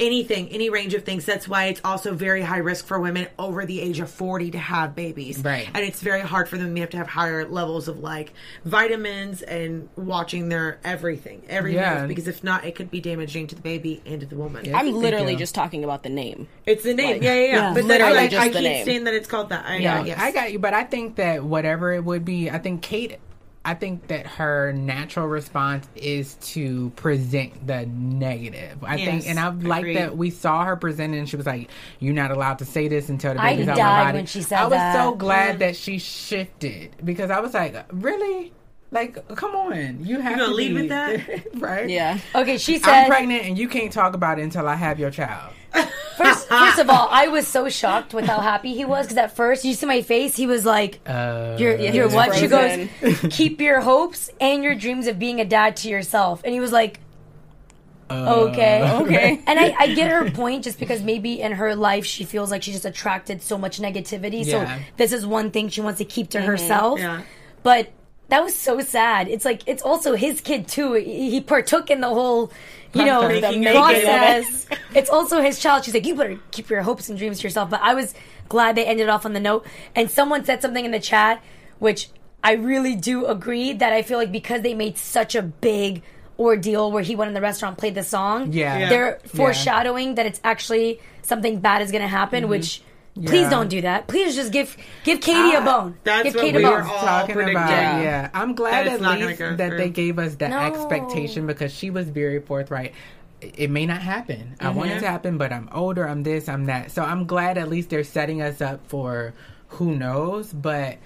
anything, any range of things. That's why it's also very high risk for women over the age of 40 to have babies. Right. And it's very hard for them. They have to have higher levels of like vitamins and watching their everything, every Yeah. move, because if not, it could be damaging to the baby and to the woman. Yeah. I'm literally just talking about the name. It's the name. Like- yeah, yeah, yeah. Yeah. But Literally literally, I, just I the keep name. saying that it's called that. I, Yeah, uh, yes. I got you, but I think that whatever it would be, I think Kate. I think that her natural response is to present the negative. I Yes, think, and I like that we saw her present, and she was like, "You're not allowed to say this until the I baby's out died my body." when she said I was that. so glad that she shifted because I was like, "Really? Like, come on, you have gonna leave lead be- with that? right? Yeah. Okay, she said, I'm said. pregnant, and you can't talk about it until I have your child." First, first of all, I was so shocked with how happy he was because at first, you see my face, he was like, Uh, "You're, he you're what?" She goes, "Keep your hopes and your dreams of being a dad to yourself." And he was like, "Okay, Okay. And I, I get her point just because maybe in her life she feels like she just attracted so much negativity. Yeah. So this is one thing she wants to keep to herself. Yeah. But that was so sad. It's like it's also his kid too. He he partook in the whole, you know, Process. the it process. it's also his child. She's like, you better keep your hopes and dreams to yourself. But I was glad they ended off on the note. And someone said something in the chat, which I really do agree that I feel like because they made such a big ordeal where he went in the restaurant, played the song. Yeah. Yeah. they're foreshadowing that it's actually something bad is going to happen, mm-hmm. which. Please Mm-hmm. Don't do that. Please just give give Katie a bone. that's give what Katie we a were bone. all talking predicting. about. Yeah. Yeah, I'm glad That at least go that through. they gave us the No. expectation because she was very forthright. It it may not happen. I want it to happen, but I'm older. I'm this. I'm that. So I'm glad at least they're setting us up for who knows. But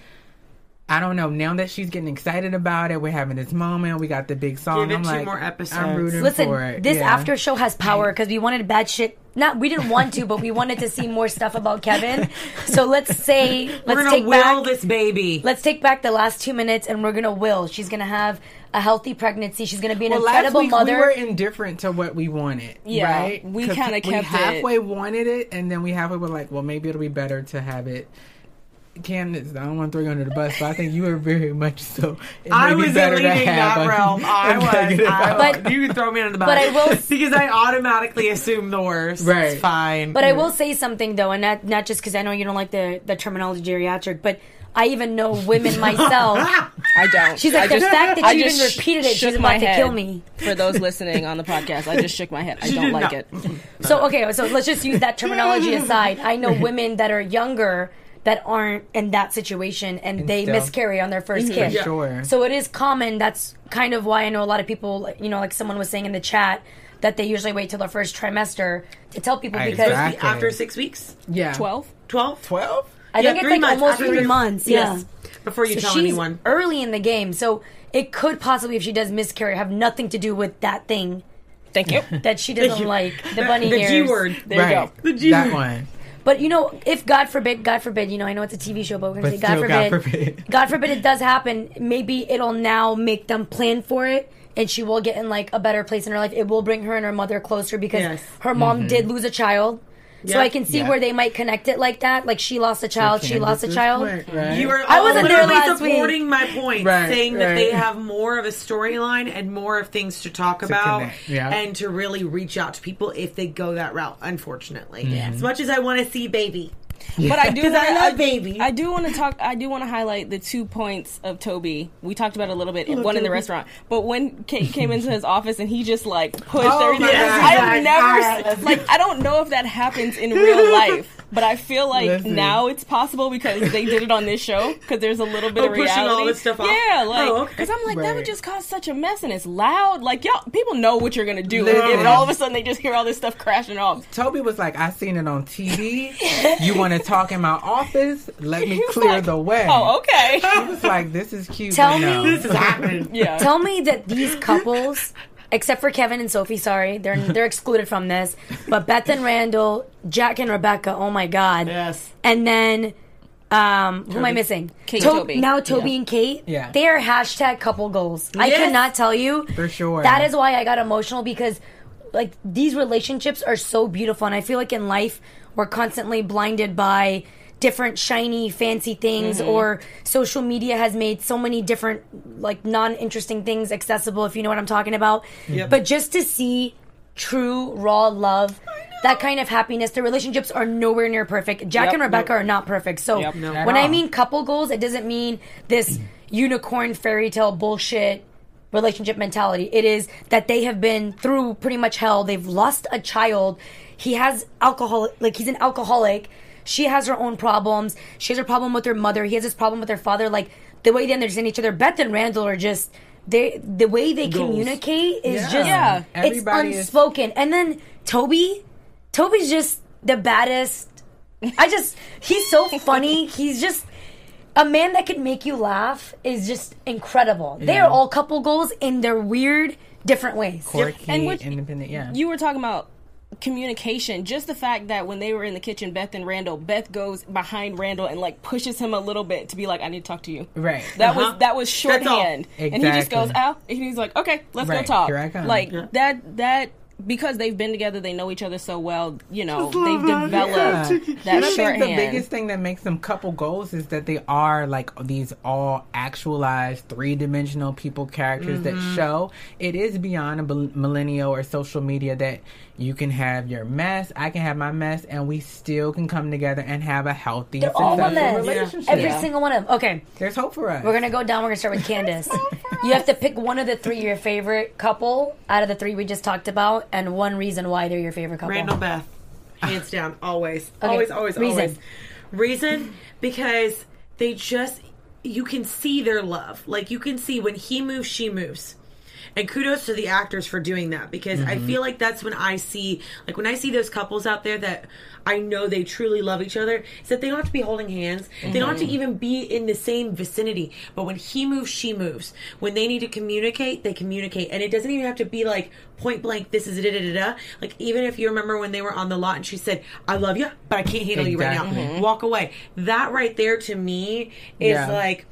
I don't know. Now that she's getting excited about it, we're having this moment. We got the big song. Give it I'm two like, more episodes. I'm rooting Listen, for it. this Yeah. after show has power because we wanted bad shit. Not we didn't want to, but we wanted to see more stuff about Kevin. So let's say let's We're gonna take will back this baby. let's take back the last two minutes and we're gonna will. She's gonna have a healthy pregnancy. She's gonna be an Well, last incredible week mother. we were indifferent to what we wanted. Yeah, right? we 'Cause kinda kept we it- halfway wanted it, and then we halfway were like, well, maybe it'll be better to have it. Candace, I don't want to throw you under the bus, but I think you were very much so. I may be was better leading that a- realm. I a was. I outcome. But- you can throw me under the bus. but I will- because I automatically assume the worst. Right. It's fine. But I will say something though, and not not just because I know you don't like the the terminology geriatric, but I even know women myself. I don't. She's like I the just, fact that I you just even repeated it. She's about to kill me. For those listening on the podcast, I just shook my head. I She don't like not. it. So okay, so let's just use that terminology aside. I know women that are younger that aren't in that situation and, they still- miscarry on their 1st mhm. kid. For sure. So it is common. That's kind of why I know a lot of people, you know, like someone was saying in the chat that they usually wait till their first trimester to tell people because Exactly. after six weeks, yeah, Twelve. twelve. twelve. I Yeah, think three it's like months. almost After three three- months. Yes. Yeah. Before you So tell she's anyone. early in the game, so it could possibly, if she does miscarry, have nothing to do with that thing Thank you. that she doesn't like the bunny the ears. G word. There you go. The G that word. one. But you know, if God forbid, God forbid, you know, I know it's a TV show, but we're gonna But say God still, forbid, God forbid. God forbid it does happen. Maybe it'll now make them plan for it, and she will get in like a better place in her life. It will bring her and her mother closer because Yes. her mom Mm-hmm. did lose a child. So I can see Yeah. where they might connect it like that. Like she lost a child, she lost a child. point, right? You are I wasn't there literally last week. supporting my point, Right, saying that they have more of a storyline and more of things to talk about, connect, yeah. and to really reach out to people if they go that route. Unfortunately, Mm-hmm. as much as I want to see baby, But I do I wanna- love baby. I do want to talk. I do want to highlight the two points of Toby. We talked about it a little bit. one in the restaurant, but when Kate came into his office and he just like pushed Oh everything. I've never like. I don't know if that happens in real life. But I feel like Listen. now it's possible because they did it on this show. Because there's a little bit Oh, of pushing reality. all this stuff off? Yeah, oh, like Oh, okay. because I'm like that would just cause such a mess and it's loud. Like y'all, people know what you're gonna do, Listen. and all of a sudden they just hear all this stuff crashing off. Toby was like, I seen it on TV. you want to talk in my office? Let me clear like, the way. Oh, okay. He was like, this is cute. Tell but no. me- this is happening. yeah. Tell me that these couples, except for Kevin and Sophie, sorry, they're they're excluded from this. But Beth and Randall, Jack and Rebecca, oh my god. Yes. And then um who am I missing? Kate To- and Toby. Now Toby Yeah. and Kate. Yeah. They are hashtag couple goals. I Yes. cannot tell you. For sure. That is why I got emotional because like these relationships are so beautiful and I feel like in life we're constantly blinded by different shiny fancy things Mm-hmm. or social media has made so many different like non-interesting things accessible if you know what I'm talking about. Yep. But just to see true raw love that kind of happiness. Their relationships are nowhere near perfect. Jack Yep. and Rebecca are not perfect. So Yep. No. when I mean couple goals, it doesn't mean this unicorn fairy tale bullshit relationship mentality. It is that they have been through pretty much hell. They've lost a child. He has alcohol, like he's an alcoholic. She has her own problems. She has her problem with her mother. He has his problem with her father. Like the way they understand each other. Beth and Randall are just they. The way they communicate is Yeah. just Yeah. it's Everybody is- unspoken. And then Toby, Toby's just the baddest. I just he's so funny. He's just a man that could make you laugh is just incredible. They are all couple goals in their weird, different ways. Quirky, And which- independent. Yeah. you were talking about communication just the fact that when they were in the kitchen beth and randall beth goes behind randall and like pushes him a little bit to be like i need to talk to you Right. that Uh-huh. was that was That's all. shorthand and he just goes Exactly. out and he's like okay let's Right, go talk here I come. like Yeah. that that because they've been together they know each other so well you know they've developed Yeah. that And I think shorthand the biggest thing that makes them couple goals is that they are like these all actualized three dimensional people characters Mm-hmm. that show it is beyond a millennial or social media that you can have your mess, I can have my mess, and we still can come together and have a healthy, They're all a successful mess. relationship. Every Yeah. single one of them. Okay, There's hope for us. we're gonna go down. We're gonna start with Candace. you have to pick one of the three your favorite couple out of the three we just talked about, and one reason why they're your favorite couple. Randall Beth, hands down, always, Okay, always, always, reason. always. Reason because they just you can see their love. Like you can see when he moves, she moves. And kudos to the actors for doing that because I mm-hmm. feel like that's when I see like when I see those couples out there that I know they truly love each other, is that they don't have to be holding hands. They don't have to mm-hmm. even be in the same vicinity. But when he moves, she moves. When they need to communicate, they communicate. And it doesn't even have to be like point blank, this is da da da da. Like even if you remember when they were on the lot and she said, I love you, but I can't handle you right now. Exactly. Walk away. That right there to me is Yeah. like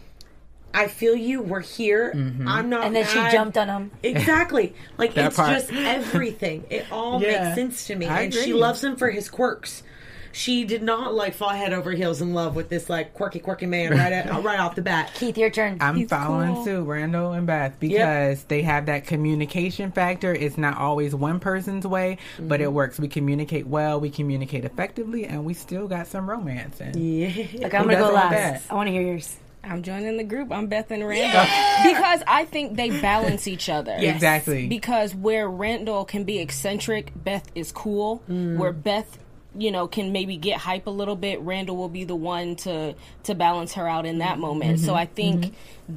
I feel you. We're here. I'm not. And then she jumped on him. Exactly. Like it's part. just everything. It all Yeah. makes sense to me. I and she loves him for his quirks. She did not like fall head over heels in love with this like quirky, quirky man right at, right off the bat. Keith, your turn. I'm He's following cool. suit, Randall and Beth, because they have that communication factor. It's not always one person's way, but Mm-hmm. it works. We communicate well, we communicate effectively, and we still got some romance. And Yeah. okay, I'm Who gonna go doesn't last. that? I want to hear yours. I'm joining the group i'm beth and randall because i think they balance each other exactly. because where Randall can be eccentric, Beth is cool. Mm. Where Beth, you know, can maybe get hype a little bit, Randall will be the one to to balance her out in that moment. Mm-hmm. So I mm-hmm. think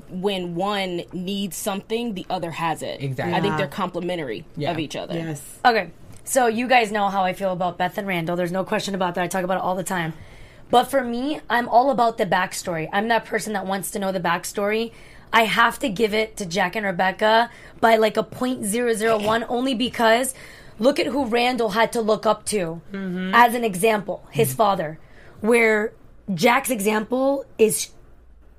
when one needs something, the other has it. Exactly. I think they're complementary Yeah. of each other. Yes. Okay, so you guys know how I feel about Beth and Randall. There's no question about that. I talk about it all the time. But for me, I'm all about the backstory. I'm that person that wants to know the backstory. I have to give it to Jack and Rebecca by like a .001 only because look at who Randall had to look up to mm-hmm. as an example, his mm-hmm. father. Where Jack's example is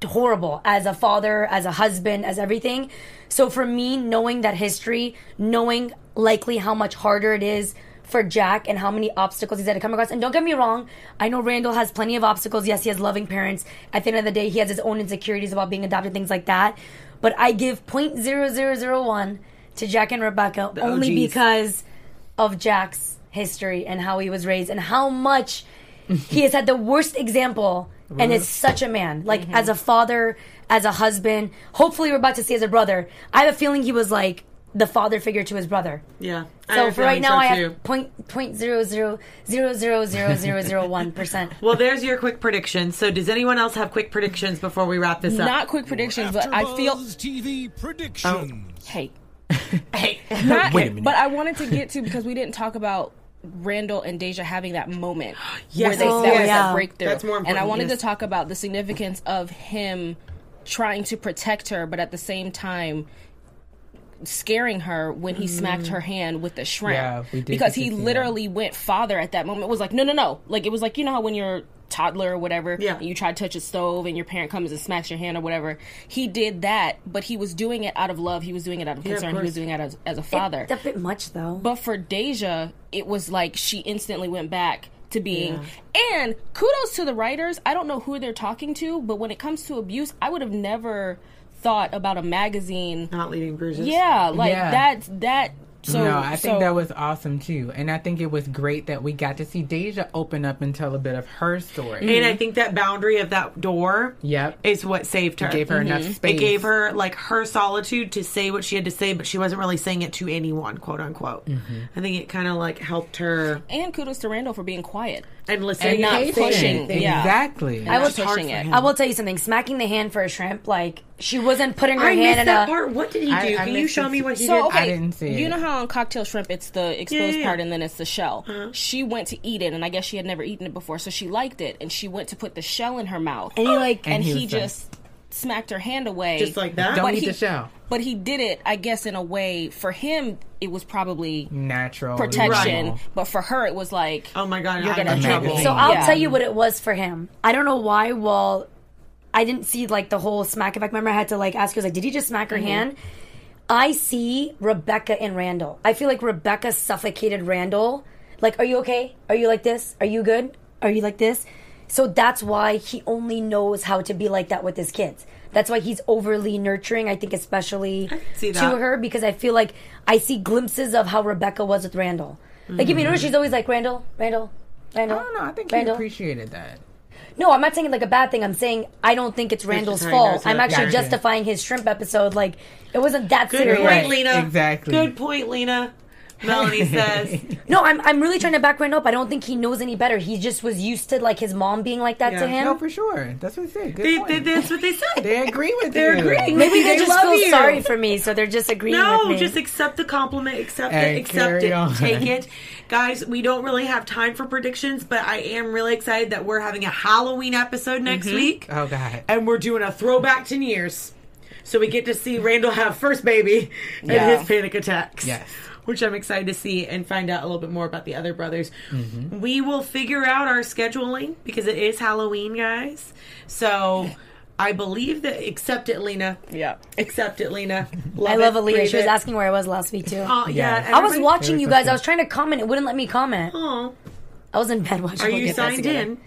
horrible as a father, as a husband, as everything. So for me, knowing that history, knowing likely how much harder it is for Jack and how many obstacles he's had to come across. And don't get me wrong, I know Randall has plenty of obstacles. Yes, he has loving parents. At the end of the day, he has his own insecurities about being adopted, things like that. But I give .0001 to Jack and Rebecca only OGs. because of Jack's history and how he was raised and how much he has had the worst example and is such a man like mm-hmm. as a father as a husband hopefully we're about to see as a brother i have a feeling he was like the father figure to his brother Yeah. So have for right now so, i have point point zero zero zero zero zero zero zero one percent Well, there's your quick prediction. So, does anyone else have quick predictions before we wrap this up? Not quick predictions, but I feel AfterBuzz TV predictions. Oh. hey. Hey. Not, Wait a minute. But I wanted to get to because we didn't talk about Randall and Deja having that moment Yes. where they Oh, that was yeah. that breakthrough. That's more important. And I wanted yes. to talk about the significance of him trying to protect her, but at the same time scaring her when he smacked her mm. hand with the shrimp. Yeah, we did because he see that. literally went father at that moment. It was like, no, no, no. Like it was like you know how when you're toddler or whatever, Yeah. and you try to touch a stove and your parent comes and smacks your hand or whatever. He did that, but he was doing it out of love. He was doing it out of Yeah, of concern. he was doing it as, as a father. It's a bit much though But for Deja, it was like she instantly went back to being. And kudos to the writers. I don't know who they're talking to, but when it comes to abuse, I would have never thought about a magazine. Not leaving bruises. Yeah, like Yeah. that. That So no, I think so- that was awesome too, and I think it was great that we got to see Deja open up and tell a bit of her story. And I think that boundary of that door Yep. is what saved her. It gave her enough space. It gave her like her solitude to say what she had to say, but she wasn't really saying it to anyone, quote unquote. Mm-hmm. I think it kind of like helped her And kudos to Randall for being quiet. And listening. And not and pushing. saying Yeah. Exactly. I was It's pushing it. I will tell you something. Smacking the hand for a shrimp, like she wasn't putting her I hand missed in that a. part. What did he do? I- I Can you show me what he So did? okay, I didn't see you it. know how on cocktail shrimp it's the exposed Yeah, yeah, yeah. part and then it's the shell. Uh-huh. She went to eat it, and I guess she had never eaten it before, so she liked it, and she went to put the shell in her mouth, And he like, And and he he, was like- just smacked her hand away, Just like that? Don't But eat he- the shell. But he did it, I guess, in a way for him it was probably Natural protection, normal. but for her it was like, Oh my god, You're I'm gonna in trouble. trouble. So I'll Yeah. tell you what it was for him. I don't know why. Well, I didn't see like the whole smack effect. Remember, I had to like ask you, I was like, did he just smack her Mm-hmm. hand? I see Rebecca and Randall. I feel like Rebecca suffocated Randall. Like, are you okay? Are you like this? Are you good? Are you like this? So that's why he only knows how to be like that with his kids. That's why he's overly nurturing. I think, especially see to her, because I feel like I see glimpses of how Rebecca was with Randall. Like, if you notice, she's always like Randall, Randall, Randall. I don't know. I think Randall. he appreciated that. No, I'm not saying it like a bad thing. I'm saying I don't think it's Randall's just how he fault. I'm actually Gotcha. justifying his shrimp episode. Like it wasn't that Good serious. point, Right, Lena. exactly. Good point, Lena. Melanie says. No, I'm I'm really trying to back Randall up. I don't think he knows any better. He just was used to like his mom being like that Yeah. to him. No, for sure. That's what he said. Good They, point. they, that's what they said. They agree with They're you. agreeing. Maybe they, They just love feel you. sorry for me, so they're just agreeing No, with me. just accept the compliment. Accept And it. Accept carry it. on. Take it. Guys, we don't really have time for predictions, but I am really excited that we're having a Halloween episode next mm-hmm. week. Oh God. And we're doing a throwback 10 years. So we get to see Randall have first baby and Yeah. his panic attacks. Yes. Which I'm excited to see and find out a little bit more about the other brothers. Mm-hmm. We will figure out our scheduling because it is Halloween, guys. So I believe that accept it, Lena. yeah. Accept it, Lena. I love it, Aaliyah. She was it. asking where I was last week too. Oh, yeah. Yeah. I was watching you guys. I was trying to comment. It wouldn't let me comment. Oh, I was in bed watching. are We'll you Get That signed Together. in?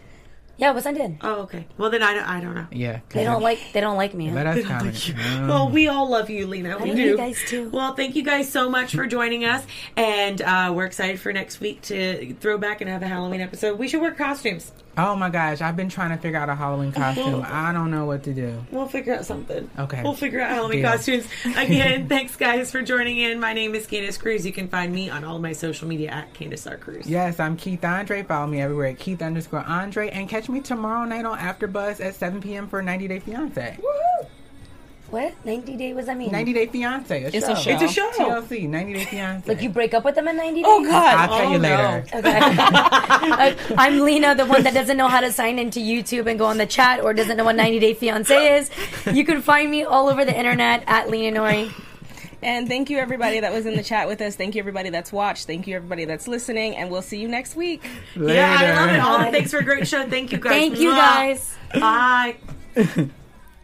Yeah, I was signed in. Oh, okay. Well, then I don't, I don't know. Yeah. They don't like. They don't like me. Let us comment. Um, Well, we all love you, Lena. We love do. you guys, too. Well, thank you guys so much for joining us, and uh, we're excited for next week to throw back and have a Halloween episode. We should wear costumes. Oh my gosh, I've been trying to figure out a Halloween costume. I don't know what to do. We'll figure out something. Okay. We'll figure out Halloween Deal. costumes. Again, thanks guys for joining in. My name is Candace Cruz. You can find me on all of my social media at Candace R. Cruz. Yes, I'm Keith Andre. Follow me everywhere at Keith underscore Andre. And catch me tomorrow night on AfterBuzz at 7 p.m. for 90 Day Fiance. What? 90 day? What does that mean? 90 Day Fiance. A It's show. a show. It's a show. TLC, 90 Day Fiance. Like you break up with them in 90 days? Oh God. I'll tell Oh, you no. later. Okay. Uh, I'm Lena, the one that doesn't know how to sign into YouTube and go on the chat or doesn't know what 90 Day Fiance is. You can find me all over the internet at Lena Nori. And thank you everybody that was in the chat with us. Thank you everybody that's watched. Thank you everybody that's listening. And we'll see you next week. Later. Yeah, I love it. All the thanks for a great show. Thank you guys. Thank you guys. Bye.